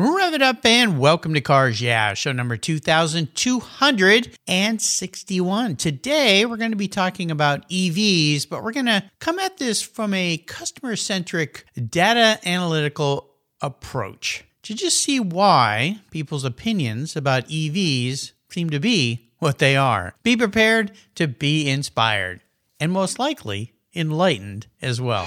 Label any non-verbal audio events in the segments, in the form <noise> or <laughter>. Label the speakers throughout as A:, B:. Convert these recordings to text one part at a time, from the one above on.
A: Rev it up and welcome to Cars Yeah, show number 2261. Today we're going to be talking about EVs, but we're going to come at this from a customer centric data analytical approach to just see why people's opinions about EVs seem to be what they are. Be prepared to be inspired and most likely enlightened as well.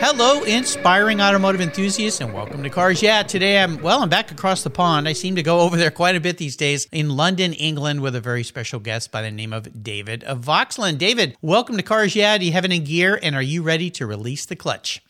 A: Hello, inspiring automotive enthusiasts, and welcome to Cars Yeah. Today, I'm well. I'm back across the pond. I seem to go <laughs> over there quite a bit these days in London, England, with a very special guest by the name of David of Voxland. David, welcome to Cars Yeah. Do you have in gear, and are you ready to release the clutch?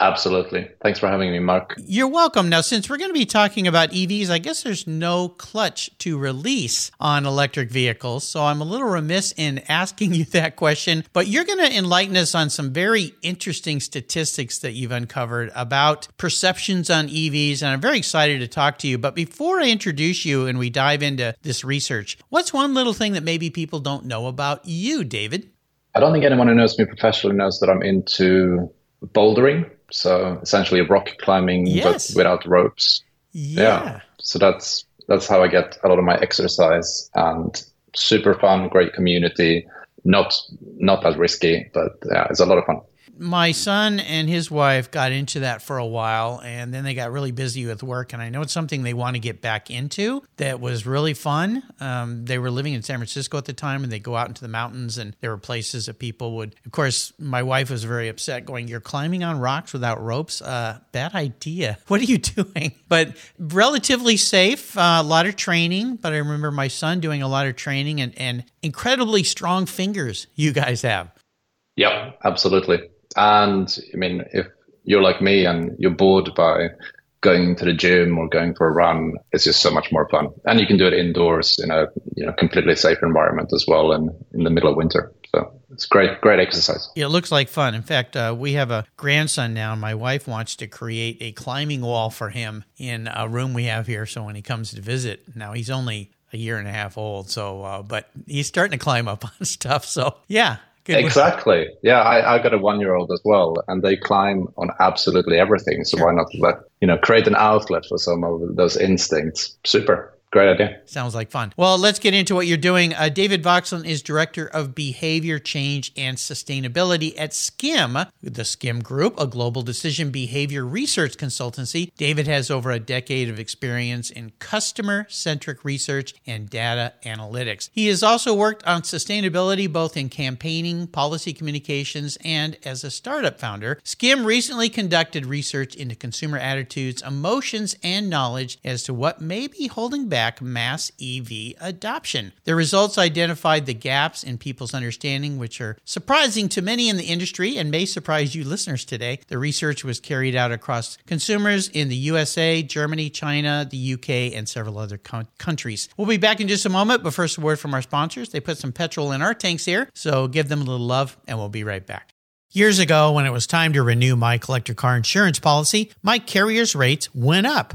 B: Absolutely. Thanks for having me, Mark.
A: You're welcome. Now, since we're going to be talking about EVs, I guess there's no clutch to release on electric vehicles. So I'm a little remiss in asking <laughs> you that question, but you're going to enlighten us on some very interesting statistics that you've uncovered about perceptions on EVs. And I'm very excited to talk to you. But before I introduce you and we dive into this research, what's one little thing that maybe people don't know about you, David?
B: I don't think anyone who knows me professionally knows that I'm into bouldering so essentially rock climbing yes. but without ropes.
A: Yeah. yeah.
B: So that's that's how I get a lot of my exercise and super fun, great community. Not not that risky, but yeah, it's a lot of fun
A: my son and his wife got into that for a while and then they got really busy with work. And I know it's something they want to get back into that was really fun. Um, they were living in San Francisco at the time and they go out into the mountains and there were places that people would, of course, my wife was very upset going, You're climbing on rocks without ropes? Uh, bad idea. <laughs> What are you doing? But relatively safe, uh, a lot of training. But I remember my son doing a lot of training and, and incredibly strong fingers you guys have.
B: Yep, absolutely. And I mean, if you're like me and you're bored by going to the gym or going for a run, it's just so much more fun. And you can do it indoors in a you know completely safe environment as well, and in the middle of winter. So it's great, great exercise.
A: It looks like fun. In fact, uh, we have a grandson now, and my wife wants to create a climbing wall for him in a room we have here. So when he comes to visit, now he's only a year and a half old. So, uh, but he's starting to climb up <laughs> on stuff. So, yeah,
B: exactly. Yeah, I, I got a one year old as well, and they climb on absolutely everything. So why not let you know create an outlet for some of those instincts? Super. Great idea.
A: Sounds like fun. Well, let's get into what you're doing. Uh, David Voxland is Director of Behavior Change and Sustainability at Skim, the Skim Group, a global decision behavior research consultancy. David has over a decade of experience in customer centric research and data analytics. He has also worked on sustainability both in campaigning, policy communications, and as a startup founder. Skim recently conducted research into consumer attitudes, emotions, and knowledge as to what may be holding back back mass EV adoption. The results identified the gaps in people's understanding, which are surprising to many in the industry and may surprise you listeners today. The research was carried out across consumers in the USA, Germany, China, the UK, and several other co- countries. We'll be back in just a moment, but first, a word from our sponsors. They put some petrol in our tanks here, so give them a little love, and we'll be right back. Years ago, when it was time to renew my collector car insurance policy, my carrier's rates went up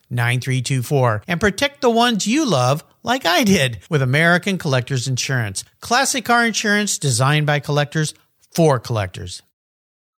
A: 9324 and protect the ones you love like I did with American Collectors Insurance. Classic car insurance designed by collectors for collectors.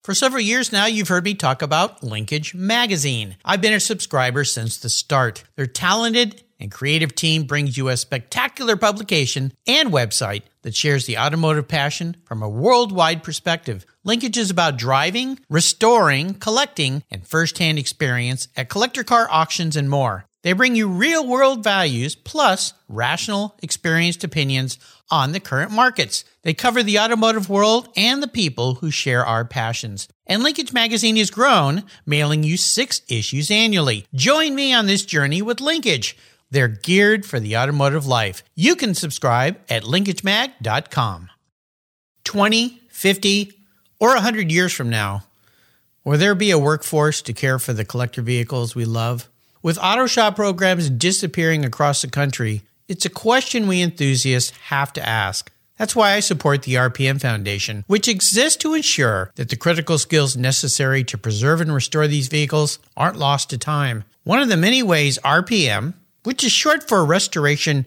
A: For several years now, you've heard me talk about Linkage Magazine. I've been a subscriber since the start. Their talented and creative team brings you a spectacular publication and website that shares the automotive passion from a worldwide perspective. Linkage is about driving, restoring, collecting, and firsthand experience at collector car auctions and more. They bring you real world values plus rational, experienced opinions on the current markets. They cover the automotive world and the people who share our passions. And Linkage Magazine has grown, mailing you six issues annually. Join me on this journey with Linkage. They're geared for the automotive life. You can subscribe at linkagemag.com. 20, 50, or 100 years from now, will there be a workforce to care for the collector vehicles we love? With auto shop programs disappearing across the country, it's a question we enthusiasts have to ask. That's why I support the RPM Foundation, which exists to ensure that the critical skills necessary to preserve and restore these vehicles aren't lost to time. One of the many ways RPM, which is short for Restoration,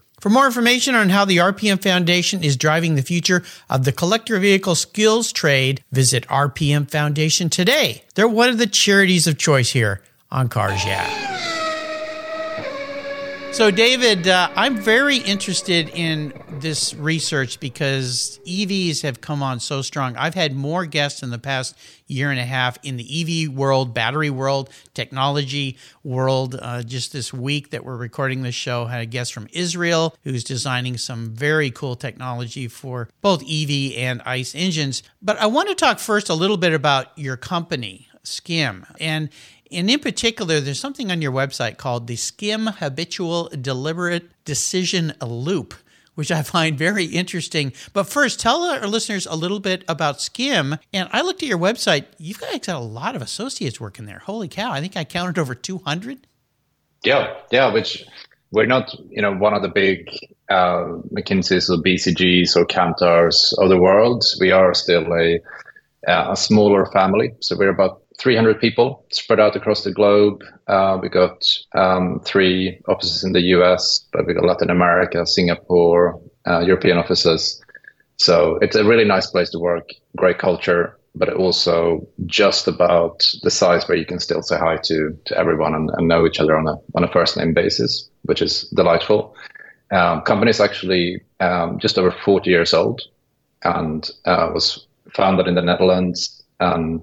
A: For more information on how the RPM Foundation is driving the future of the collector vehicle skills trade, visit RPM Foundation today. They're one of the charities of choice here on Cars Yeah. So, David, uh, I'm very interested in this research because EVs have come on so strong. I've had more guests in the past year and a half in the EV world, battery world, technology world. Uh, just this week that we're recording this show, had a guest from Israel who's designing some very cool technology for both EV and ICE engines. But I want to talk first a little bit about your company, Skim. And and in particular, there's something on your website called the Skim Habitual Deliberate Decision Loop, which I <laughs> find very interesting. But first, tell our listeners a little bit about Skim. And I looked at your website. You've got a lot of associates working there. Holy cow! I think I counted over 200.
B: Yeah, yeah. Which we're not, you know, one of the big uh, McKinsey's or BCGs or Kantars of the world. We are still a a smaller family. So we're about 300 people spread out across the globe. Uh, we got um, three offices in the US, but we got Latin America, Singapore, uh, European offices. So it's a really nice place to work, great culture, but also just about the size where you can still say hi to, to everyone and, and know each other on a, on a first name basis, which is delightful. Um, company is actually um, just over 40 years old and uh, was founded in the Netherlands. Um,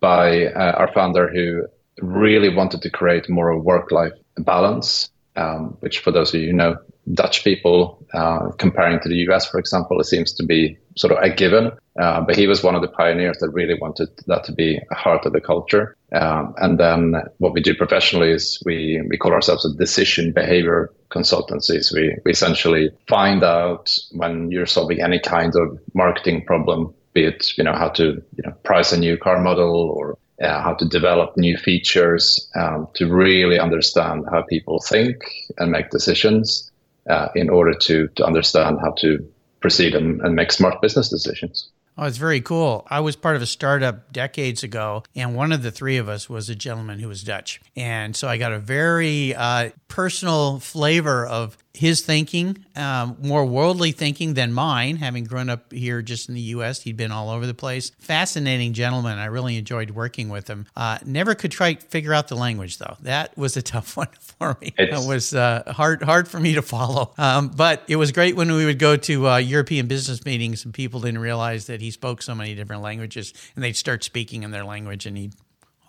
B: by uh, our founder who really wanted to create more work-life balance, um, which for those of you who know Dutch people, uh, comparing to the US, for example, it seems to be sort of a given. Uh, but he was one of the pioneers that really wanted that to be a heart of the culture. Um, and then what we do professionally is we, we call ourselves a decision behavior consultancy. So we, we essentially find out when you're solving any kind of marketing problem be it you know how to you know price a new car model or uh, how to develop new features um, to really understand how people think and make decisions uh, in order to to understand how to proceed and, and make smart business decisions.
A: Oh, it's very cool. I was part of a startup decades ago, and one of the three of us was a gentleman who was Dutch. And so I got a very uh, personal flavor of his thinking, um, more worldly thinking than mine, having grown up here just in the U.S. He'd been all over the place. Fascinating gentleman. I really enjoyed working with him. Uh, never could try figure out the language though. That was a <laughs> tough one for me. It's, it was uh, hard hard for me to follow. Um, but it was great when we would go to uh, European business meetings and people didn't realize that he spoke so many different languages, and they'd start speaking in their language, and he'd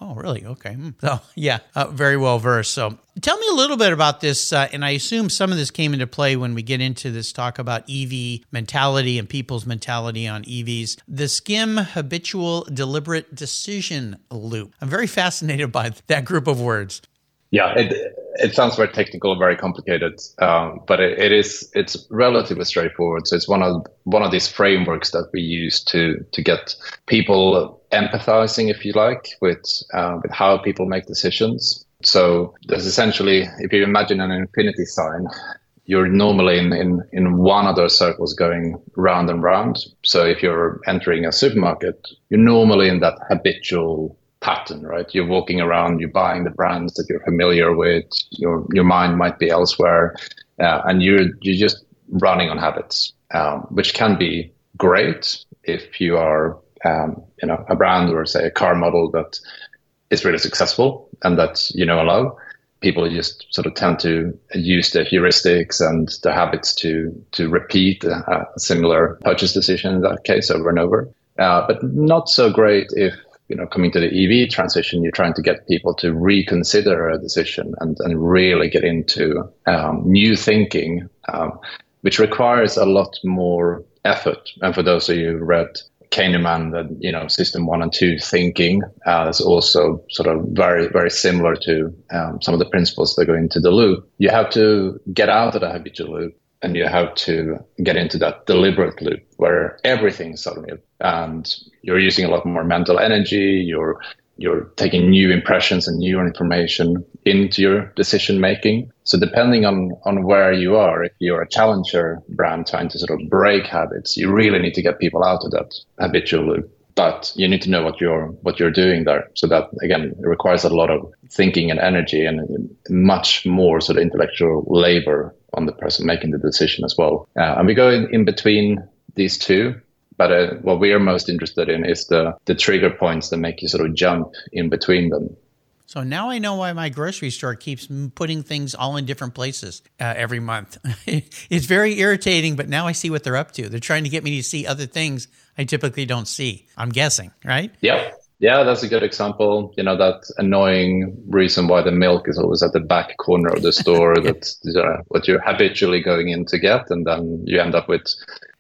A: Oh, really? Okay. Hmm. So, <laughs> yeah, uh, very well versed. So, tell me a little bit about this. Uh, and I assume some of this came into play when we get into this talk about EV mentality and people's mentality on EVs. The SKIM habitual deliberate decision loop. I'm very fascinated <laughs> by that group of words.
B: Yeah, it, it sounds very technical, very complicated, um, but it, it is it's relatively straightforward. So it's one of one of these frameworks that we use to to get people empathizing, if you like, with uh, with how people make decisions. So there's essentially, if you imagine an infinity sign, you're normally in, in, in one of those circles going round and round. So if you're entering a supermarket, you're normally in that habitual pattern, right? You're walking around, you're buying the brands that you're familiar with. Your your mind might be elsewhere, uh, and you're you're just running on habits, um, which can be great if you are um, you know a brand or say a car model that is really successful and that you know a lot. People just sort of tend to use the heuristics and the habits to to repeat a, a similar purchase decision in that case over and over. Uh, but not so great if you know, coming to the EV transition, you're trying to get people to reconsider a decision and, and really get into um, new thinking, um, which requires a lot more effort. And for those of you who read Kahneman, the you know system one and two thinking uh, is also sort of very very similar to um, some of the principles that go into the loop. You have to get out of the habitual loop and you have to get into that deliberate loop where everything's suddenly and you're using a lot more mental energy you're you're taking new impressions and new information into your decision making. So depending on on where you are if you're a challenger brand trying to sort of break habits you really need to get people out of that habitual loop. But you need to know what you're what you're doing there. So that again it requires a lot of thinking and energy and much more sort of intellectual labor on the person making the decision as well. Uh, and we go in, in between these two. But uh, what we are most interested in is the, the trigger points that make you sort of jump in between them.
A: So now I know why my grocery store keeps putting things all in different places uh, every month. <laughs> it's very irritating, but now I see what they're up to. They're trying to get me to see other things I typically don't see. I'm guessing, right?
B: Yep. Yeah, that's a good example. You know, that annoying reason why the milk is always at the back corner of the store. <laughs> that's uh, what you're habitually going in to get, and then you end up with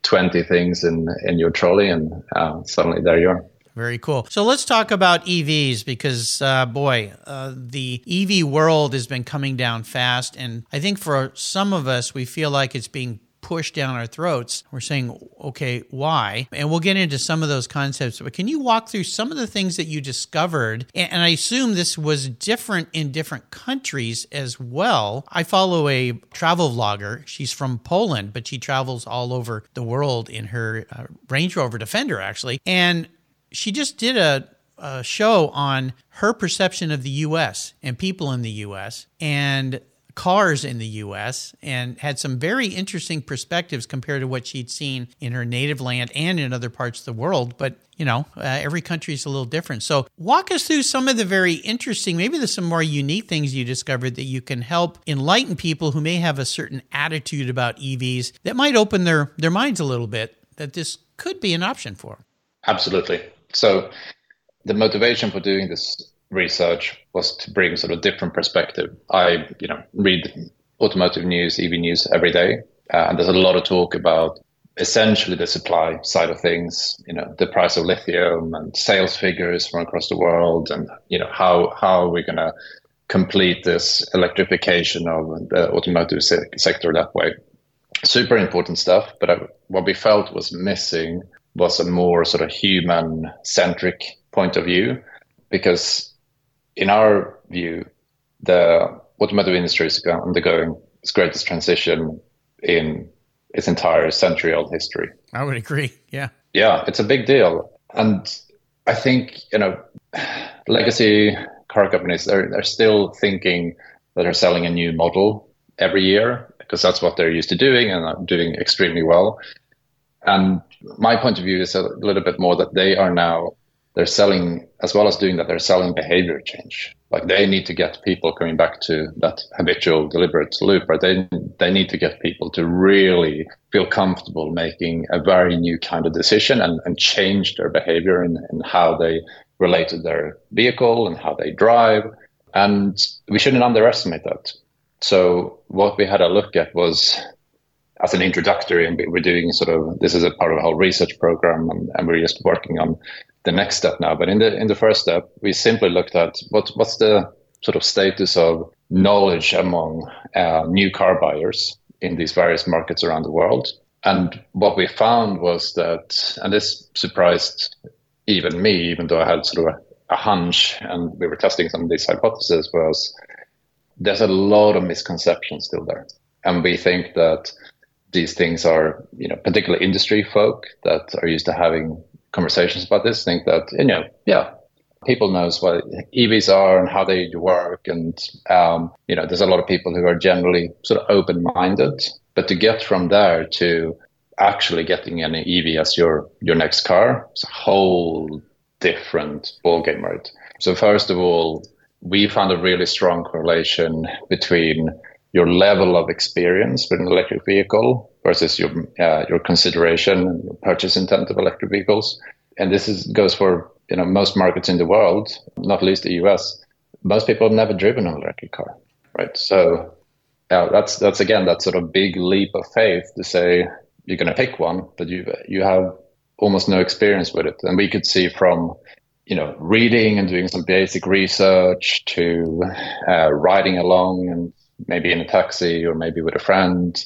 B: 20 things in, in your trolley, and uh, suddenly there you are.
A: Very cool. So let's talk about EVs because, uh, boy, uh, the EV world has been coming down fast. And I think for some of us, we feel like it's being pushed down our throats. We're saying, okay, why? And we'll get into some of those concepts. But can you walk through some of the things that you discovered? And I assume this was different in different countries as well. I follow a travel vlogger. She's from Poland, but she travels all over the world in her uh, Range Rover Defender, actually. And she just did a a show on her perception of the US and people in the US. And cars in the US and had some very interesting perspectives compared to what she'd seen in her native land and in other parts of the world. But, you know, uh, every country is a little different. So, walk us through some of the very interesting, maybe there's some more unique things you discovered that you can help enlighten people who may have a certain attitude about EVs that might open their, their minds a little bit that this could be an option for.
B: Absolutely. So, the motivation for doing this research was to bring sort of different perspective. I, you know, read automotive news, EV news every day, uh, and there's a lot of talk about essentially the supply side of things. You know, the price of lithium and sales figures from across the world, and you know how how are we going to complete this electrification of the automotive se- sector that way. Super important stuff, but I, what we felt was missing was a more sort of human centric point of view because in our view, the automotive industry is undergoing its greatest transition in its entire century old history.
A: I would agree. Yeah.
B: Yeah, it's a big deal. And I think, you know, legacy car companies, they're, they're still thinking that they're selling a new model every year because that's what they're used to doing and are doing extremely well. And my point of view is a little bit more that they are now they're selling as well as doing that they're selling behavior change. Like they need to get people coming back to that habitual deliberate loop right? They they need to get people to really feel comfortable making a very new kind of decision and, and change their behavior and, and how they relate to their vehicle and how they drive. And we shouldn't underestimate that. So what we had a look at was as an introductory and we're doing sort of this is a part of a whole research program and, and we're just working on the next step now. But in the in the first step, we simply looked at what what's the sort of status of knowledge among uh, new car buyers in these various markets around the world. And what we found was that, and this surprised even me, even though I had sort of a, a hunch and we were testing some of these hypotheses, was there's a lot of misconceptions still there. And we think that these things are, you know, particular industry folk that are used to having conversations about this think that, you know, yeah, people knows what EVs are and how they work. And, um, you know, there's a lot of people who are generally sort of open-minded. But to get from there to actually getting an EV as your, your next car, it's a whole different ballgame, right? So first of all, we found a really strong correlation between your level of experience with an electric vehicle versus your uh, your consideration and your purchase intent of electric vehicles. And this is goes for you know most markets in the world, not least the US. Most people have never driven an electric car, right? So yeah, that's that's again that sort of big leap of faith to say you're going to pick one, but you you have almost no experience with it. And we could see from you know reading and doing some basic research to uh, riding along and maybe in a taxi or maybe with a friend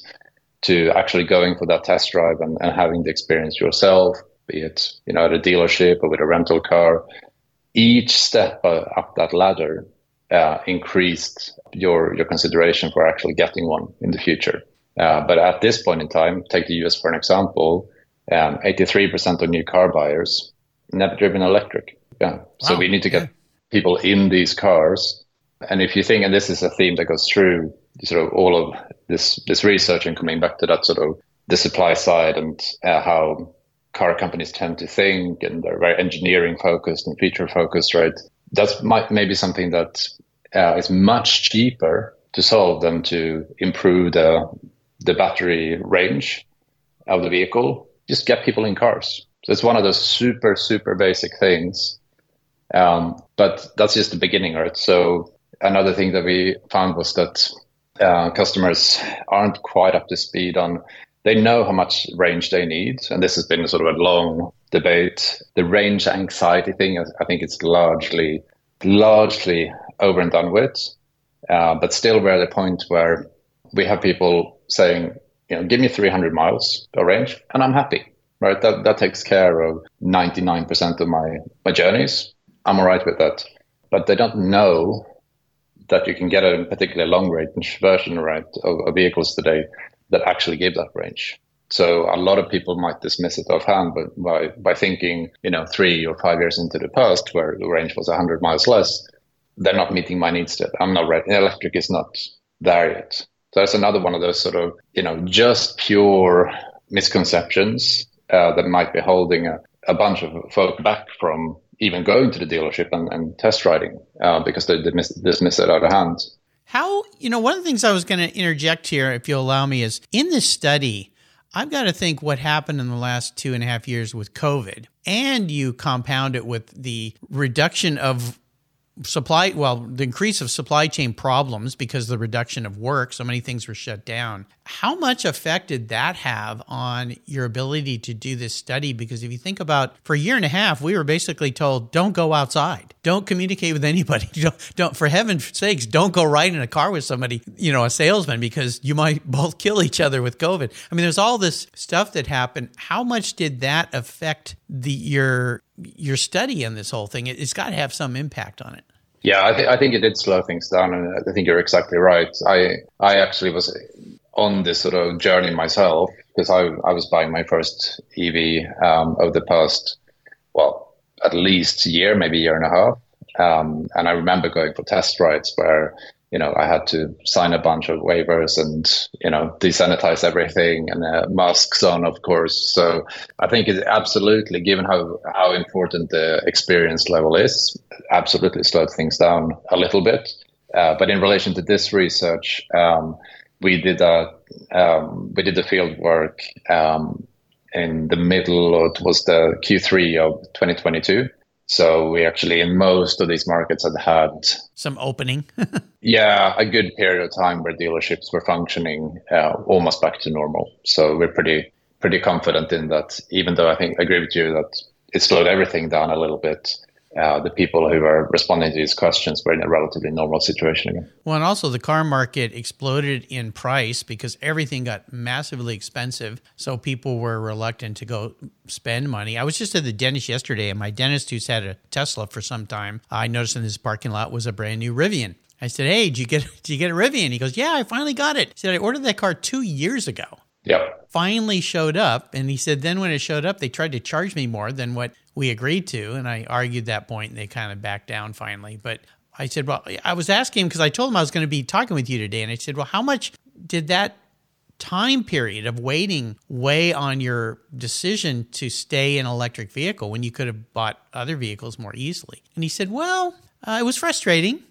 B: to actually going for that test drive and, and having the experience yourself, be it you know at a dealership or with a rental car. Each step uh, up that ladder uh, increased your your consideration for actually getting one in the future. Uh, but at this point in time, take the US for an example, um, 83% of new car buyers never driven electric. Yeah. Wow. So we need to get yeah. people in these cars and if you think, and this is a theme that goes through sort of all of this this research and coming back to that sort of the supply side and uh, how car companies tend to think and they're very engineering focused and feature focused, right? That's might maybe something that uh, is much cheaper to solve than to improve the the battery range of the vehicle. Just get people in cars. So it's one of those super super basic things. Um, but that's just the beginning, right? So another thing that we found was that uh, customers aren't quite up to speed on they know how much range they need and this has been sort of a long debate. The range anxiety thing i think it's largely largely over and done with uh, but still we're at a point where we have people saying you know give me 300 miles of range and i'm happy right? That, that takes care of 99% of my, my journeys. I'm all right with that. But they don't know that you can get a particularly long range version right of, of, vehicles today that actually give that range. So a lot of people might dismiss it offhand, but by by thinking you know three or five years into the past where the range was 100 miles less, they're not meeting my needs yet. I'm not ready. Electric is not there yet. So that's another one of those sort of you know just pure misconceptions uh, that might be holding a, a bunch of folk back from even going to the dealership and, and test riding uh, because they dismiss, dismiss it out of hand.
A: How, you know, one of the things I was going to interject here, if you'll allow me, is in this study, I've got to think what happened in the last two and a half years with COVID, and you compound it with the reduction of supply well the increase of supply chain problems because the reduction of work so many things were shut down. How much effect did that have on your ability to do this study? Because if you think about for a year and a half we were basically told don't go outside. Don't communicate with anybody. <laughs> Don't, don't for heaven's sakes don't go ride in a car with somebody you know a salesman because you might <laughs> both kill each other with covid. I mean there's all this stuff that happened. How much did that affect the your your study in this whole thing, it, has got to have some impact on it.
B: Yeah, I, th- I think it did slow things down, and I think you're exactly right. I I actually was on this sort of journey myself because I I was buying my first EV um, over the past well at least year, maybe year and a half, um, and I remember going for test rides where you know, I had to sign a bunch of waivers and, you know, desanitize everything and uh, masks on, of course. So I think it absolutely, given how, how important the experience level is, absolutely slowed things down a little bit. Uh, but in relation to this research, um, we did a, um, we did the field work um, in the middle, or it was the Q3 of 2022. So we actually, in most of these markets, had had
A: some opening. <laughs>
B: yeah, a good period of time where dealerships were functioning uh, almost back to normal. So we're pretty pretty confident in that. Even though I think I agree with you that it slowed everything down a little bit. Uh, the people who are responding to these questions were in a relatively normal situation again.
A: Well, and also the car market exploded in price because everything got massively expensive. So people were reluctant to go spend money. I was just at the dentist yesterday, and my dentist, who's had a Tesla for some time, I noticed in his parking lot was a brand new Rivian. I said, "Hey, did you get <laughs> did you get a Rivian?" He goes, "Yeah, I finally got it." He said, "I ordered that car two years ago."
B: Yep.
A: Finally showed up, and he said, then when it showed up, they tried to charge me more than what we agreed to, and I argued that point, and they kind of backed down finally. But I said, well, I was asking him because I told him I was going to be talking with you today, and I said, well, how much did that time period of waiting weigh on your decision to stay in an electric vehicle when you could have bought other vehicles more easily? And he said, well, uh, it was frustrating,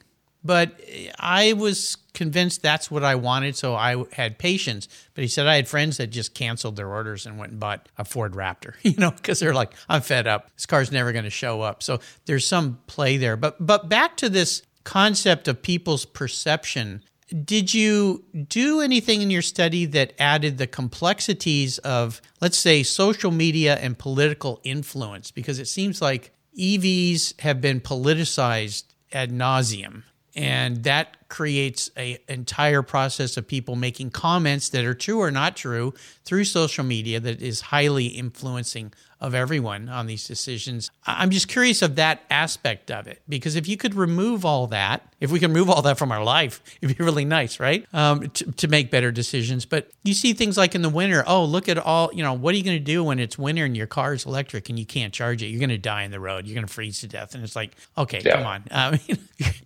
A: but I was convinced that's what I wanted, so I had patience. But he said I had friends that just canceled their orders and went and bought a Ford Raptor, <laughs> you know, because they're like, I'm fed up. This car's never going to show up. So there's some play there. But but back to this concept of people's perception. Did you do anything in your study that added the complexities of, let's say, social media and political influence? Because it seems like EVs have been politicized ad nauseum and that creates a entire process of people making comments that are true or not true through social media that is highly influencing of everyone on these decisions. I'm just curious of that aspect of it because if you could remove all that, if we can remove all that from our life, <laughs> it'd be really nice, right? Um, to, to make better decisions. But you see things like in the winter, oh, look at all, you know, what are you going to do when it's winter and your car is electric and you can't charge it? You're going to die in the road. You're going to freeze to death. And it's like, okay, yeah. come on. <laughs> Um,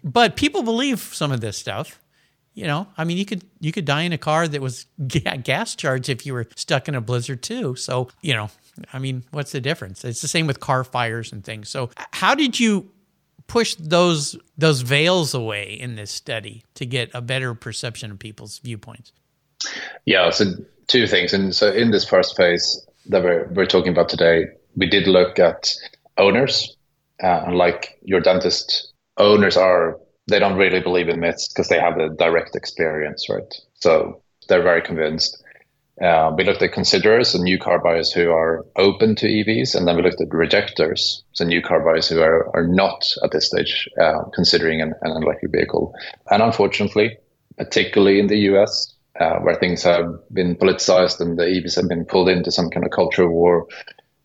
A: but people believe some of this stuff you know i mean you could you could die in a car that was <laughs> gas charged if you were stuck in a blizzard too so you know I mean, what's the difference? It's the same with car fires and things. So, how did you push those those veils away in this study to get a better perception of people's viewpoints?
B: Yeah, so two things. And so, in this first phase that we're we're talking about today, we did look at owners, uh, like your dentist, owners are they don't really believe in myths because they have a direct experience, right? So they're very convinced. Uh, we looked at considerers and new car buyers who are open to EVs, and then we looked at rejectors, so new car buyers who are, are not at this stage uh, considering an, an, electric vehicle. And unfortunately, particularly in the US, uh, where things have been politicized and the EVs have been pulled into some kind of cultural war,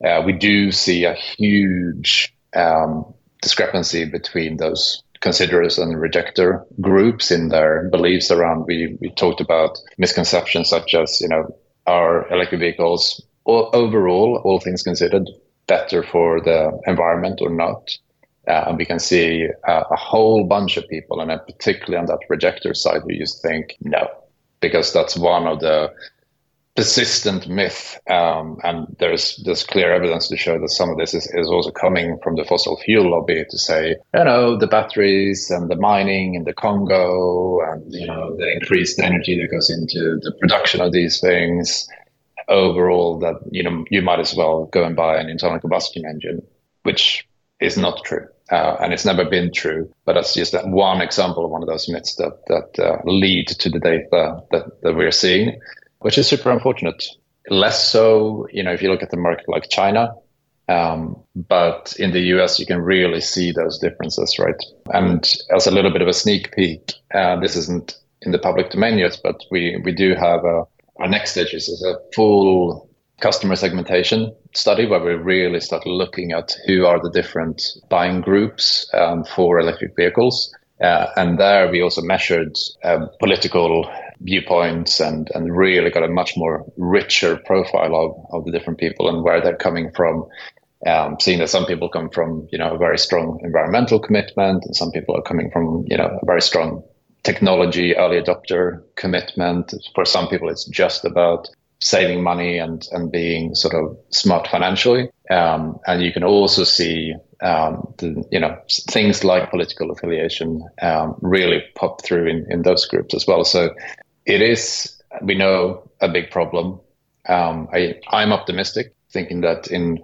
B: uh, we do see a huge um, discrepancy between those considerers and rejector groups in their beliefs around we, we talked about misconceptions such as you know are electric vehicles overall, all things considered, better for the environment or not? Uh, and we can see uh, a whole bunch of people, and particularly on that rejector side, who just think no, because that's one of the persistent myth. Um, and there's there's clear evidence to show that some of this is, is also coming from the fossil fuel lobby to say, you know, the batteries and the mining in the Congo and, you know, the increased energy that goes into the production of these things. Overall, that, you know, you might as well go and buy an internal combustion engine, which is not true. Uh, and it's never been true. But that's just that one example of one of those myths that that uh, lead to the data that, that we're seeing which is super unfortunate. Less so, you know, if you look at the market like China, um, but in the US, you can really see those differences, right? And as a little bit of a sneak peek, uh, this isn't in the public domain yet, but we, we do have a, our next stage is a full customer segmentation study where we really start looking at who are the different buying groups um, for electric vehicles. Uh, and there we also measured um, political viewpoints and, and really got a much more richer profile of, of the different people and where they're coming from. Um, seeing that some people come from, you know, a very strong environmental commitment and some people are coming from, you know, a very strong technology early adopter commitment. For some people, it's just about saving money and, and being sort of smart financially. Um, and you can also see, um, the, you know, things like political affiliation um, really pop through in, in those groups as well. So it is, we know, a big problem. Um, I, I'm optimistic, thinking that in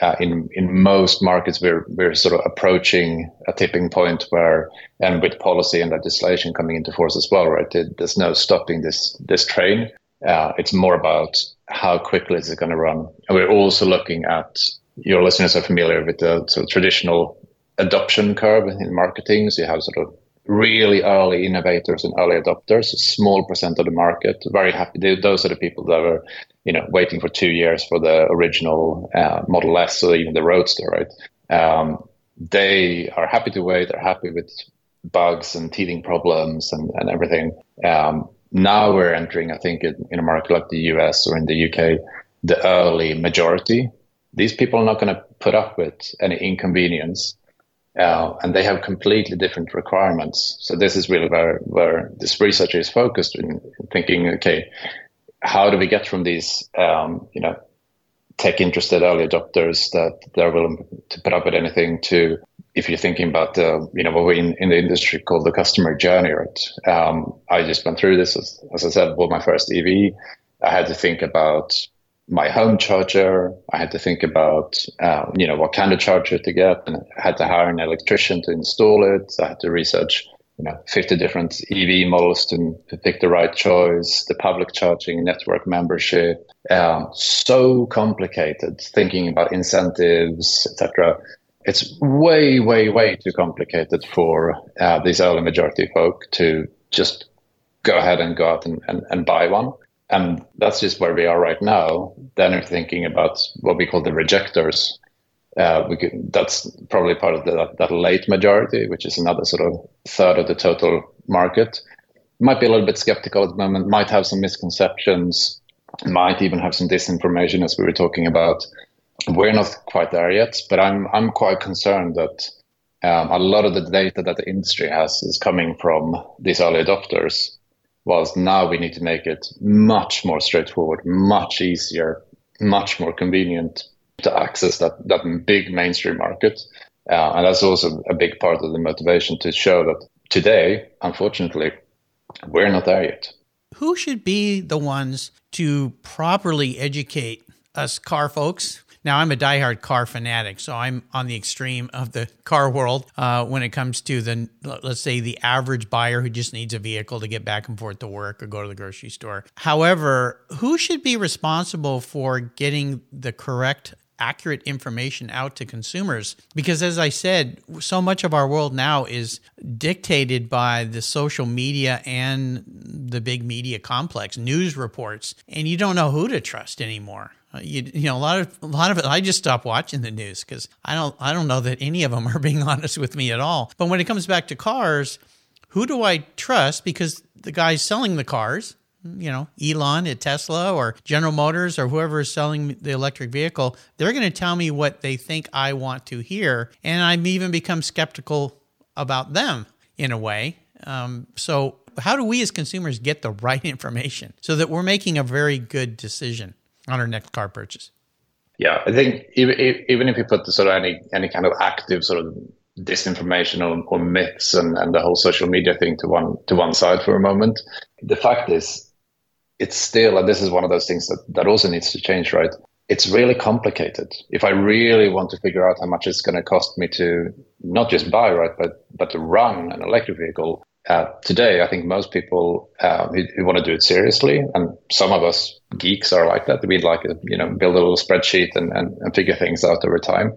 B: uh, in in most markets we're we're sort of approaching a tipping point where, and with policy and legislation coming into force as well, right? There's no stopping this this train. Uh, it's more about how quickly is it going to run. And we're also looking at your listeners are familiar with the sort of traditional adoption curve in marketing. So you have sort of really early innovators and early adopters, a small percent of the market. Very happy. Those are the people that were, you know, waiting for two years for the original uh, Model S or even the Roadster, right? Um, they are happy to wait. They're happy with bugs and teething problems and, and everything. Um, now we're entering, I think, in, in a market like the US or in the UK, the early majority. These people are not going to put up with any inconvenience uh, and they have completely different requirements. So this is really where where this researcher is focused in thinking, okay, how do we get from these, um, you know, tech interested early adopters that they're willing to put up with anything to if you're thinking about the, you know, what we in, in the industry call the customer journey, right? Um, I just went through this, as, as I said, bought my first EV. I had to think about my home charger. I had to think about, uh, you know, what kind of charger to get, and I had to hire an electrician to install it. I had to research, you know, 50 different EV models to, to pick the right choice, the public charging network membership. Um, so complicated, thinking about incentives, etc. It's way, way, way too complicated for uh, these early majority folk to just go ahead and go out and, and, and buy one and that's just where we are right now. Then we're thinking about what we call the rejectors. Uh, we could, that's probably part of the, that late majority, which is another sort of third of the total market. Might be a little bit skeptical at the moment. Might have some misconceptions. Might even have some disinformation, as we were talking about. We're not quite there yet, but I'm I'm quite concerned that um, a lot of the data that the industry has is coming from these early adopters Whilst now we need to make it much more straightforward, much easier, much more convenient to access that, that big mainstream market. Uh, and that's also a big part of the motivation to show that today, unfortunately, we're not there yet.
A: Who should be the ones to properly educate us car folks now, I'm a diehard car fanatic, so I'm on the extreme of the car world uh, when it comes to the, let's say, the average buyer who just needs a vehicle to get back and forth to work or go to the grocery store. However, who should be responsible for getting the correct accurate information out to consumers. Because as I said, so much of our world now is dictated by the social media and the big media complex, news reports, and you don't know who to trust anymore. You, you know a lot of a lot of it i just stop watching the news because i don't i don't know that any of them <laughs> are being honest with me at all. But when it comes back to cars who do i trust? Because the guys selling the cars you know elon at tesla or general motors or whoever is selling the electric vehicle they're going to tell me what they think i want to hear. And i've even become skeptical about them in a way. Um, so how do we as consumers get the right <laughs> information so that we're making a very good decision on our next car purchase?
B: Yeah, I think even, even if you put the sort of any any kind of active sort of disinformation or, or myths and, and the whole social media thing to one to one side for a moment, the fact is, it's still, and this is one of those things that, that also needs to change, right? It's really complicated. If I really want to figure out how much it's going to cost me to not just buy, right, but but to run an electric vehicle, uh, today, I think most people uh, who, who, want to do it seriously, and some of us geeks are like that. We'd like to, you know, build a little spreadsheet and, and, and figure things out over time.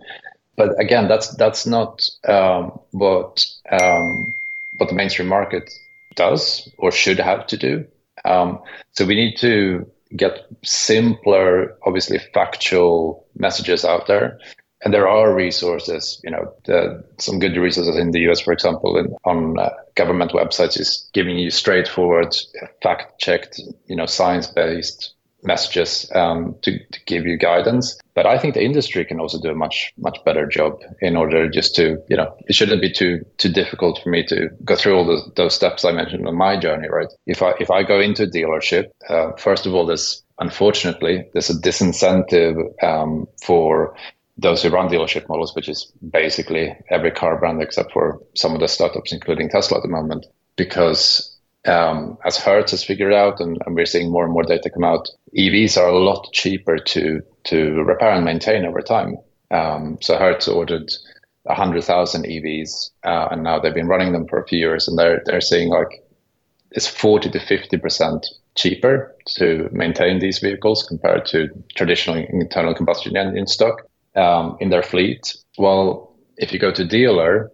B: But again, that's that's not um, what um, what the mainstream market does or should have to do. Um, so we need to get simpler, obviously factual messages out there and there are resources, you know, the, some good resources in the US, for example, in, on uh, government websites is giving you straightforward, fact-checked, you know, science-based messages um, to, to give you guidance. But I think the industry can also do a much much better job in order just to, you know, it shouldn't be too too difficult for me to go through all the, those steps I mentioned on my journey, right? If I if I go into a dealership, uh, first of all, there's unfortunately there's a disincentive um, for those who run dealership models, which is basically every car brand except for some of the startups, including Tesla at the moment, because um, as Hertz has figured out, and, and, we're seeing more and more data come out, EVs are a lot cheaper to to repair and maintain over time. Um, so Hertz ordered hundred thousand EVs, uh, and now they've been running them for a few years, and they're they're saying like it's forty to fifty percent cheaper to maintain these vehicles compared to traditional internal combustion engine stock um, in their fleet. Well, if you go to dealer,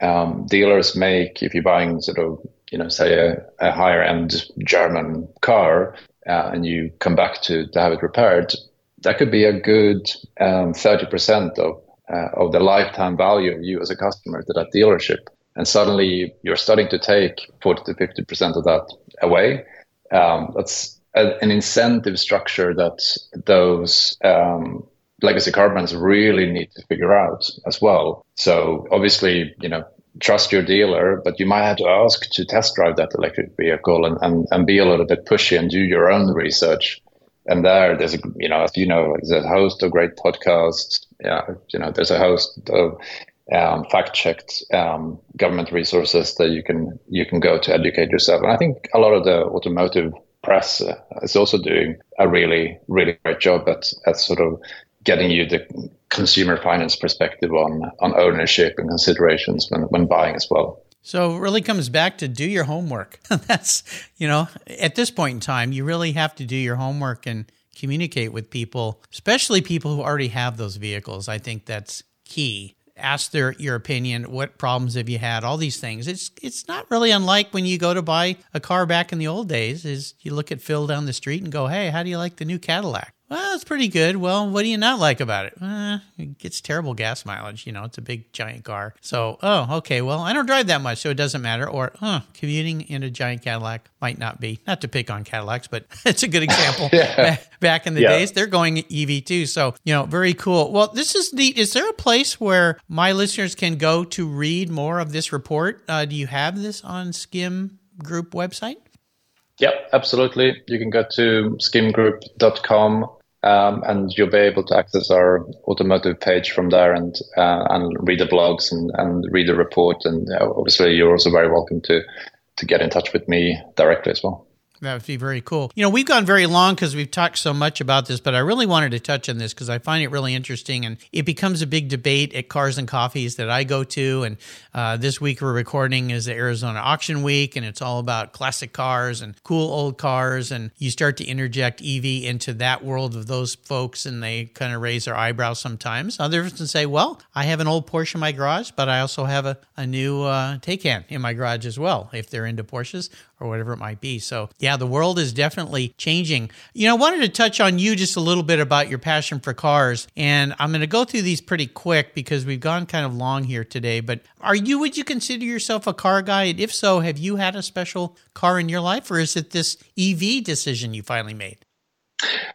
B: um, dealers make if you're buying sort of you know say a, a higher end German car uh, and you come back to to have it repaired, that could be a good um, thirty percent of uh, of the lifetime value of you as a customer to that dealership. And suddenly you're starting to take 40 to 50% of that away. Um, that's a, an incentive structure that those um, legacy car brands really need to figure out as well. So obviously, you know, trust your dealer, but you might have to ask to test drive that electric vehicle and, and, and be a little bit pushy and do your own research. And there, there's a, you know, as you know, there's a host of great podcasts. Yeah, you know, there's a host of um, fact-checked um, government resources that you can you can go to educate yourself. And I think a lot of the automotive press uh, is also doing a really really great job at at sort of getting you the consumer finance perspective on on ownership and considerations when when buying as well.
A: So it really comes back to do your homework. <laughs> That's you know at this point in time you really have to do your homework and communicate with people, especially people who already have those vehicles. I think that's key ask their your opinion. What problems have you had? All these things. It's it's not really unlike when you go to buy a car back in the old days. Is you look at Phil down the street and go, "Hey, how do you like the new Cadillac?" Well, it's pretty good. Well, what do you not like about it? Uh, it gets terrible gas mileage. You know, it's a big giant car. So, oh, okay. Well, I don't drive that much, so it doesn't matter. Or, huh, commuting in a giant Cadillac might not be. Not to pick on Cadillacs, but <laughs> it's a good example. <laughs> yeah. Back in the yeah. days, they're going EV too. So, you know, very cool. Well, this is neat. Is there a place where my listeners can go to read more of this report? Uh, do you have this on Skim Group website?
B: Yep, absolutely. You can go to skimgroup.com um, and you'll be able to access our automotive page from there and uh, and read the blogs and, and read the report. And uh, obviously, you're also very welcome to to get in touch with me directly as well.
A: That would be very cool. You know, we've gone very long because we've talked so much about this, but I really wanted to touch on this because I find it really interesting and it becomes a big debate at Cars and Coffees that I go to. And uh, this week we're recording is the Arizona Auction Week, and it's all about classic cars and cool old cars. And you start to interject EV into that world of those folks, and they kind of raise their eyebrows sometimes. Others can say, well, I have an old Porsche in my garage, but I also have a, a new uh, Taycan in my garage as well, if they're into Porsches or whatever it might be. So, yeah, the world is definitely changing. You know, I wanted to touch on you just a little bit about your passion for cars. And I'm going to go through these pretty quick because we've gone kind of long here today. But are you, would you consider yourself a car guy? And if so, have you had a special car in your life or is it this EV decision you finally made?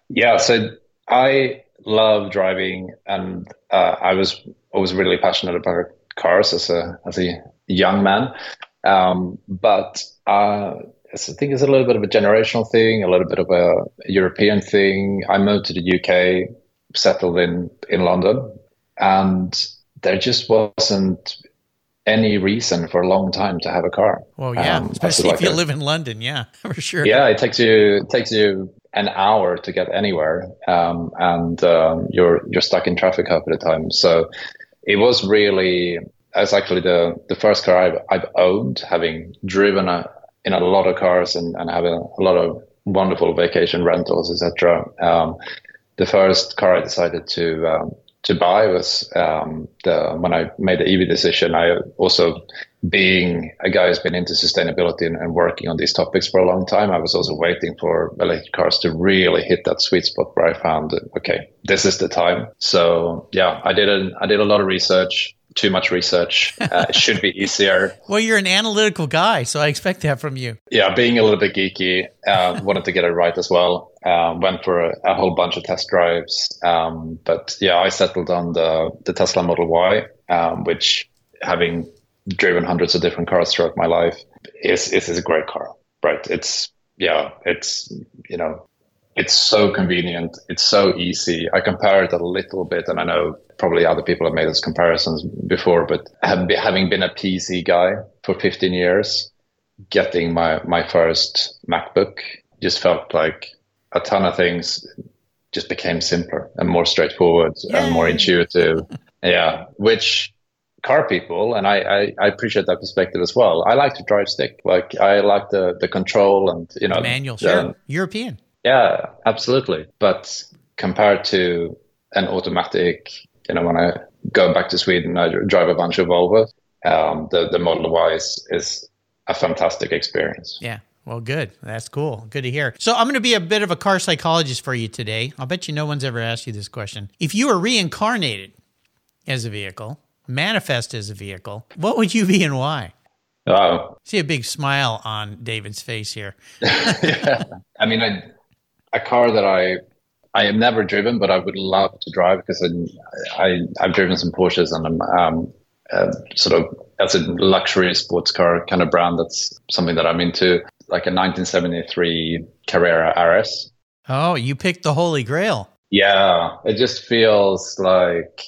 B: Yeah. So I love driving and uh, I was always really passionate about cars as a, as a young man. Um, but uh, I think it's a little bit of a generational thing, a little bit of a European thing. I moved to the UK, settled in in London, and there just wasn't any reason for a long time to have a car.
A: Well, yeah, um, especially like if you a, live in London, yeah, <laughs> for sure.
B: Yeah, it takes you it takes you an hour to get anywhere, um, and um, you're you're stuck in traffic half of the time. So it was really that's actually the the first car I've, I've owned, having driven a, in a lot of cars and, and having a lot of wonderful vacation rentals, etc. Um, the first car I decided to um, to buy was um, the when I made the EV decision. I also, being a guy who's been into sustainability and, and, working on these topics for a long time, I was also waiting for electric cars to really hit that sweet spot where I found okay, this is the time. So yeah, I did a, I did a lot of research too much research. Uh, it should be easier. <laughs>
A: well, you're an analytical guy, so I expect that from you.
B: Yeah, being a little bit geeky, uh, <laughs> wanted to get it right as well. Um, went for a, a, whole bunch of test drives, um, but yeah, I settled on the the Tesla Model Y, um, which having driven hundreds of different cars throughout my life is is, is a great car. Right? It's yeah, it's you know it's so convenient. It's so easy. I compare it a little bit, and I know probably other people have made those comparisons before, but having been a PC guy for 15 years, getting my, my first MacBook just felt like a ton of things just became simpler and more straightforward and more intuitive. yeah, which car people, and I, I, I, appreciate that perspective as well. I like to drive stick. Like I like the, the control and, you know,
A: manual, sure. European.
B: Yeah, absolutely. But compared to an automatic, you know, when I go back to Sweden, I drive a bunch of Volvo. Um, the the Model Y is, is a fantastic experience.
A: Yeah. Well, good. That's cool. Good to hear. So, I'm going to be a bit of a car psychologist for you today. I'll bet you no one's ever asked you this question. If you were reincarnated as a vehicle, manifest as a vehicle, what would you be and why?
B: Wow.
A: See a big smile on David's face here. <laughs>
B: yeah. I mean, I, a car that I I have never driven, but I would love to drive because I, I have driven some Porsches and I'm um, uh, sort of as a luxury sports car kind of brand. That's something that I'm into, like a 1973 Carrera RS.
A: Oh, you picked the Holy Grail.
B: Yeah, it just feels like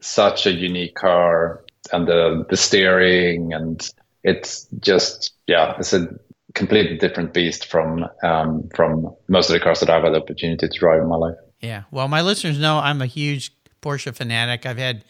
B: such a unique car, and the the steering, and it's just yeah, it's a completely different beast from um, from most of the cars that I've had the opportunity to drive in my life.
A: Yeah, well, my listeners know I'm a huge Porsche fanatic. I've had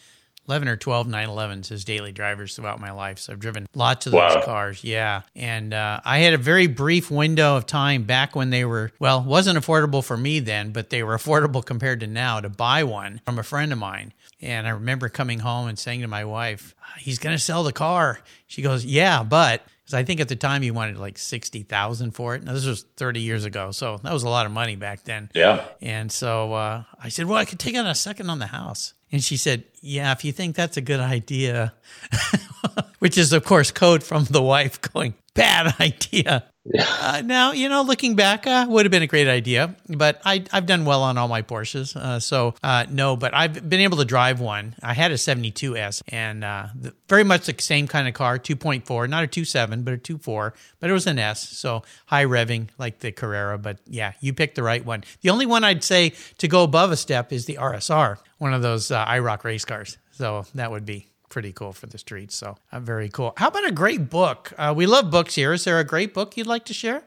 A: 11 or 12 911s as daily drivers throughout my life. So I've driven lots of those
B: Wow.
A: cars. Yeah. And uh, I had a very brief window of time back when they were, well, wasn't affordable for me then, but they were <laughs> affordable compared to now to buy one from a friend of mine. And I remember coming home and saying to my wife, he's going to sell the car. She goes, yeah, but because I think at the time he wanted like 60,000 for it. Now this was 30 years ago. So that was a lot of money back then.
B: Yeah,
A: And so uh, I said, Well, I could take out a second on the house. And she said, Yeah, if you think that's a good idea, <laughs> which is, of course, code from the wife going, Bad <laughs> idea. Uh, now, you know, looking back, uh, would have been a great idea, but I, I've done well on all my Porsches. Uh, so, uh, no, but I've been able to drive one. I had a 72S and uh, the, very much the same kind of car, 2.4, not a 2.7, but a 2.4, but it was an S. So high revving like the Carrera. But yeah, you picked the right one. The only one I'd say to go above a step is the RSR, one of those uh, IROC race cars. So that would be pretty cool for the streets. So uh, very cool. How about a great book? Uh, we love books here. Is there a great book you'd like to share?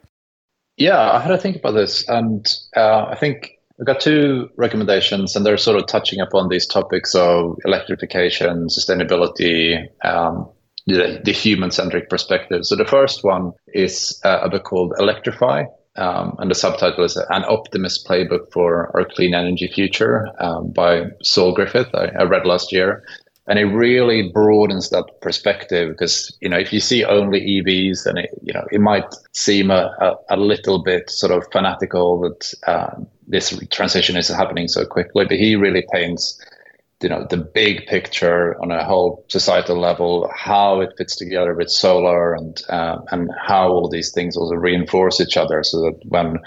B: yeah. I had to think about this, and uh, I think I've got two recommendations, and they're sort of touching upon these topics of electrification, sustainability, um, the, the human-centric perspective. So the first one is uh, a book called Electrify. Um, and the subtitle is An Optimist Playbook for Our Clean Energy Future um, by Saul Griffith. I, I read last year. And it really broadens that perspective because you know if you see only EVs then it you know it might seem a, a, a little bit sort of fanatical that uh, this transition is happening so quickly but he really paints you know the big picture on a whole societal level how it fits together with solar and uh, and how all these things also reinforce each other so that when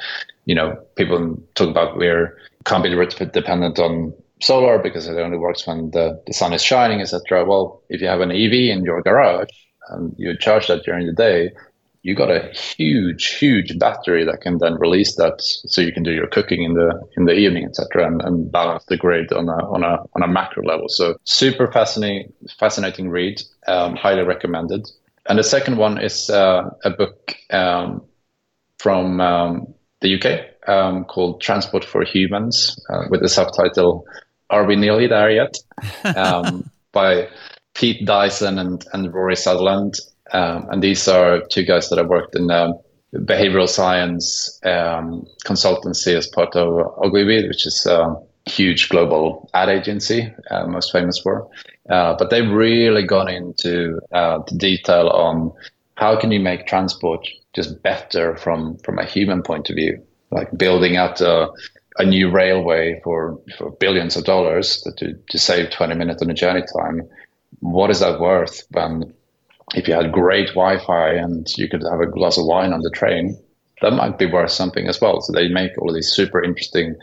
B: you know people talk about we're can't be dependent on solar because it only works when the, the sun is shining, etc. Well, if you have an EV in your garage and you charge that during the day, you got a huge, huge battery that can then release that, so you can do your cooking in the in the evening, etc., and, and balance the grid on a on a on a macro level. So super fascinating, fascinating read. Um, highly recommended. And the second one is uh, a book um, from um, the UK um, called Transport for Humans, uh, with the subtitle "Are We Nearly There Yet?" <laughs> Um, by Pete Dyson and, and Rory Sutherland. Um, and these are two guys that have worked in um, behavioral science um, consultancy as part of Ogilvy, which is a huge global ad agency, uh, most famous for. Uh, but they've really gone into uh, the detail on how can you make transport just better from from a human point of view, like building out a, a new railway for, for billions of dollars to, to save 20 minutes on the journey time. What is that worth when if you had great Wi-Fi and you could have a glass of wine on the train, that might be worth something as well. So they make all these super interesting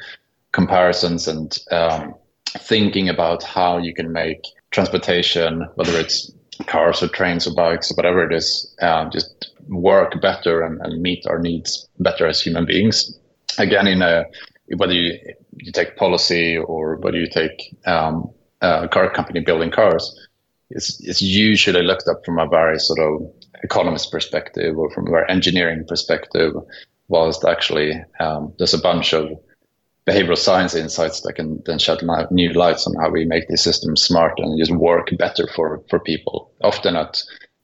B: comparisons and um, thinking about how you can make transportation, whether it's cars or trains or bikes or whatever it is, uh, just work better and, and meet our needs better as human beings. Again, in a whether you, you take policy or whether you take um, a car company building cars, it's, it's usually looked up from a very sort of economist perspective or from a very engineering perspective, whilst actually um, there's a bunch of behavioral science insights that can then shed new lights on how we make these systems smarter and just work better for, for people, often at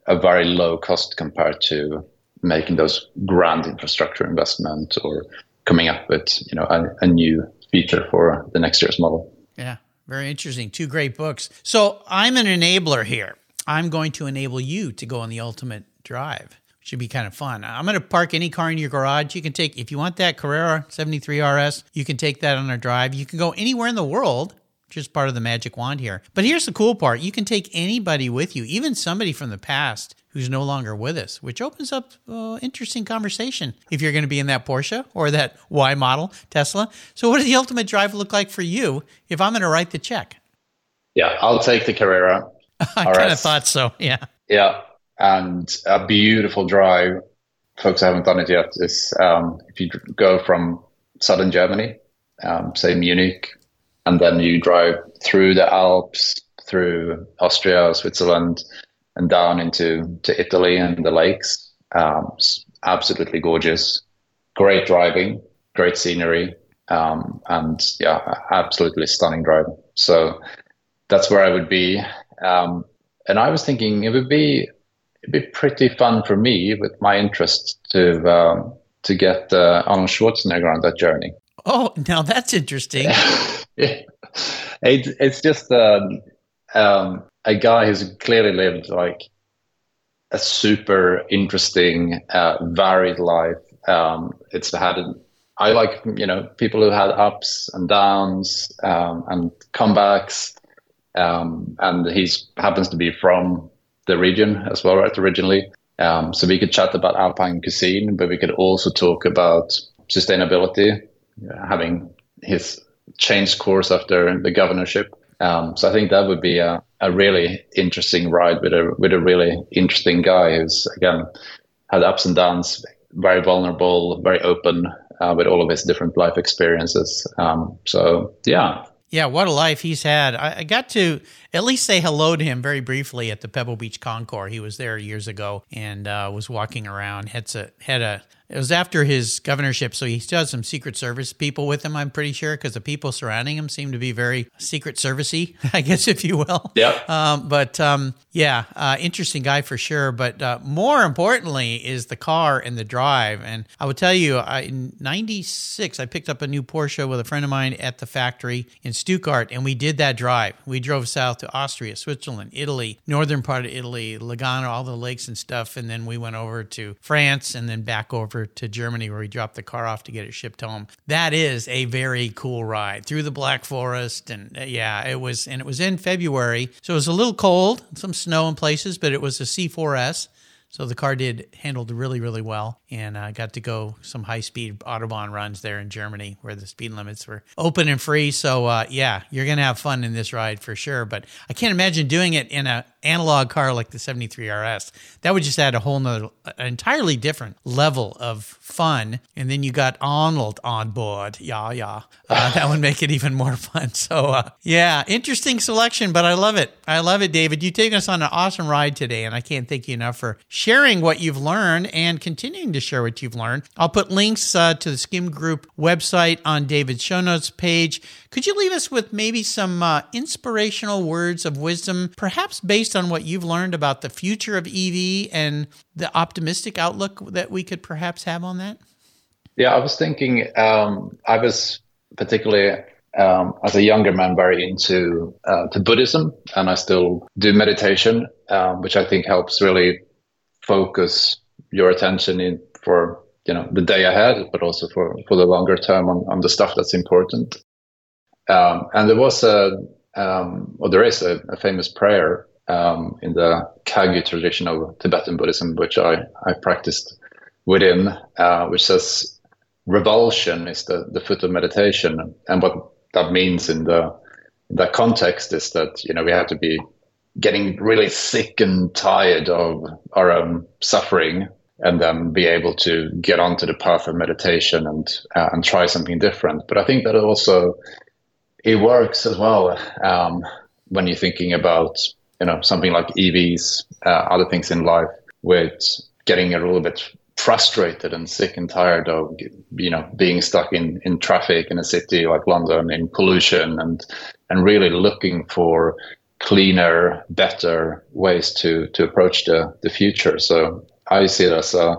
B: a very low cost compared to making those grand infrastructure investment or coming up with you know a, a new feature for the next year's model.
A: Yeah. Very interesting. Two great books. So I'm an enabler here. I'm going to enable you to go on the ultimate drive. Which should be kind of fun. I'm going to park any car in your garage. You can take, if you want that Carrera 73 RS, you can take that on a drive. You can go anywhere in the world just part of the magic wand here. But here's the cool part you can take anybody with you, even somebody from the past who's no longer with us, which opens up uh, interesting conversation if you're going to be in that Porsche or that Y model Tesla. So, what does the ultimate drive look like for you if I'm going to write the check?
B: Yeah, I'll take the Carrera. <laughs>
A: I kind of thought so. Yeah.
B: Yeah, and a beautiful drive. Folks haven't done it yet. Is um, if you go from southern Germany, um, say Munich, and then you drive through the Alps, through Austria, Switzerland, and down into to Italy and the lakes. Um, absolutely gorgeous, great driving, great scenery, um, and yeah, absolutely stunning driving. So that's where I would be. Um, and I was thinking it would be it'd be pretty fun for me with my interest to um, to get uh, Arnold Schwarzenegger on that journey.
A: Oh, now that's interesting. <laughs>
B: it, it's just um, um, a guy who's clearly lived like a super interesting, uh, varied life. Um, it's had, I like, you know, people who had ups and downs um, and comebacks. Um, and he's happens to be from the region as well, right? Originally. Um, so we could chat about Alpine cuisine, but we could also talk about sustainability, having his changed course after the governorship. Um, so I think that would be a, a really interesting ride with a with a really interesting guy who's again had ups and downs, very vulnerable, very open uh, with all of his different life experiences. Um, so yeah,
A: yeah, what a life he's had. I, I, got to at least say hello to him very briefly at the Pebble Beach Concours. He was there years ago and uh, was walking around. Had a, had a it was after his governorship, so he still has some Secret Service people with him. I'm pretty sure because the people surrounding him seem to be very Secret Servicey, <laughs> I guess, if you will.
B: Yeah.
A: Um, but um, yeah, uh, interesting guy for sure. But uh, more importantly is the car and the drive. And I will tell you, I, in '96, I picked up a new Porsche with a friend of mine at the factory in Stuttgart, and we did that drive. We drove south to Austria, Switzerland, Italy, northern part of Italy, Lugano, all the lakes and stuff, and then we went over to France and then back over to Germany where we dropped the car off to get it shipped home. That is a very cool ride through the Black Forest. And uh, yeah, it was, and it was in February. So it was a little cold, some snow in places, but it was a C4S. So the car did handled really, really well, and I uh, got to go some high speed autobahn runs there in Germany where the speed limits were open and free. So uh, yeah, you're gonna have fun in this ride for sure. But I can't imagine doing it in a analog car like the 73 RS. That would just add a whole nother, entirely different level of fun. And then you got Arnold on board. Yeah, yeah. Uh, <laughs> that would make it even more fun. So, uh, yeah, interesting selection, but I love it. I love it, David. You've taken us on an awesome ride today, and I can't thank you enough for sharing what you've learned and continuing to share what you've learned. I'll put links uh, to the Skim Group website on David's show notes page. Could you leave us with maybe some uh, inspirational words of wisdom, perhaps based on what you've learned about the future of EV and the optimistic outlook that we could perhaps have on that?
B: Yeah, I was thinking, um, I was particularly um, as a younger man very into uh, to Buddhism, and I still do meditation, um, which I think helps really focus your attention in for you know the day ahead, but also for for the longer term on, on the stuff that's important. Um, and there was a, um, or there is a, a famous prayer um, in the Kagyu tradition of Tibetan Buddhism, which I, I practiced within, uh, which says revulsion is the, the foot of meditation. And what that means in the in that context is that you know we have to be getting really sick and tired of our own suffering and then be able to get onto the path of meditation and uh, and try something different. But I think that also it works as well um, when you're thinking about you know something like EVs, uh, other things in life, with getting a little bit frustrated and sick and tired of you know being stuck in in traffic in a city like London in pollution and and really looking for cleaner, better ways to to approach the the future. So I see it as a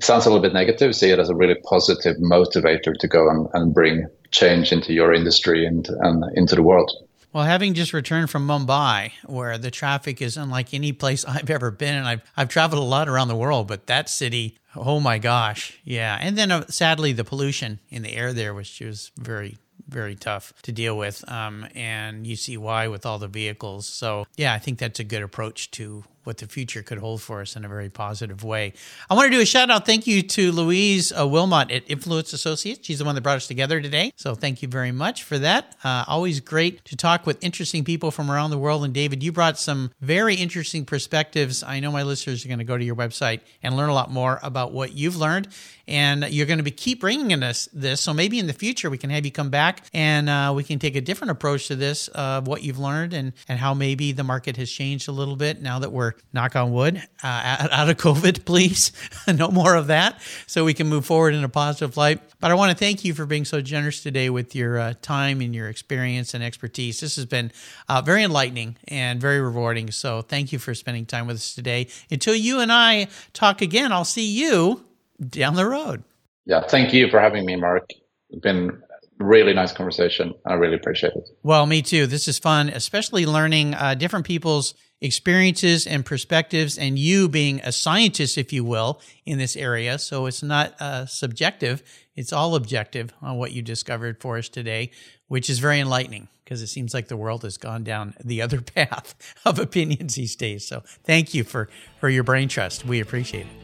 B: sounds a little bit negative. See it as a really positive motivator to go and, and bring change into your industry and, and into the world.
A: Well, having just returned from Mumbai, where the traffic is unlike any place <laughs> I've ever been, and I've, I've traveled a lot around the world, but that city, oh my gosh. Yeah. And then uh, sadly, the pollution in the air there, which was very, very tough to deal with. Um, and you see why with all the vehicles. So, yeah, I think that's a good approach to what the future could hold for us in a very positive way. I want to do a shout out thank you to Louise uh, Wilmot at Influence Associates. She's the one that brought us together today. So thank you very much for that. Uh, always great to talk with interesting people from around the world. And David, you brought some very interesting perspectives. I know my listeners are going to go to your website and learn a lot more about what you've learned. And you're going to be keep bringing us this. So maybe in the future we can have you come back and uh, we can take a different approach to this of what you've learned and, and how maybe the market has changed a little bit now that we're knock on wood, uh, out of <laughs> COVID, please. <laughs> no more of that so we can move forward in a positive light. But I want to thank you for being so generous today with your uh, time and your experience and expertise. This has been uh, very enlightening and very rewarding. So thank you for spending time with us today. Until you and I talk again, I'll see you down the road.
B: Yeah, thank you for having me, Mark. Been really nice conversation. I really appreciate it.
A: Well, me too. This is fun, especially learning uh, different people's experiences and perspectives, and you being a scientist, if you will, in this area. So it's not uh, subjective, it's all objective on what you discovered for us today, which is very enlightening because it seems like the world has gone down the other <laughs> path of opinions these days. So thank you for, for your brain trust. We appreciate it.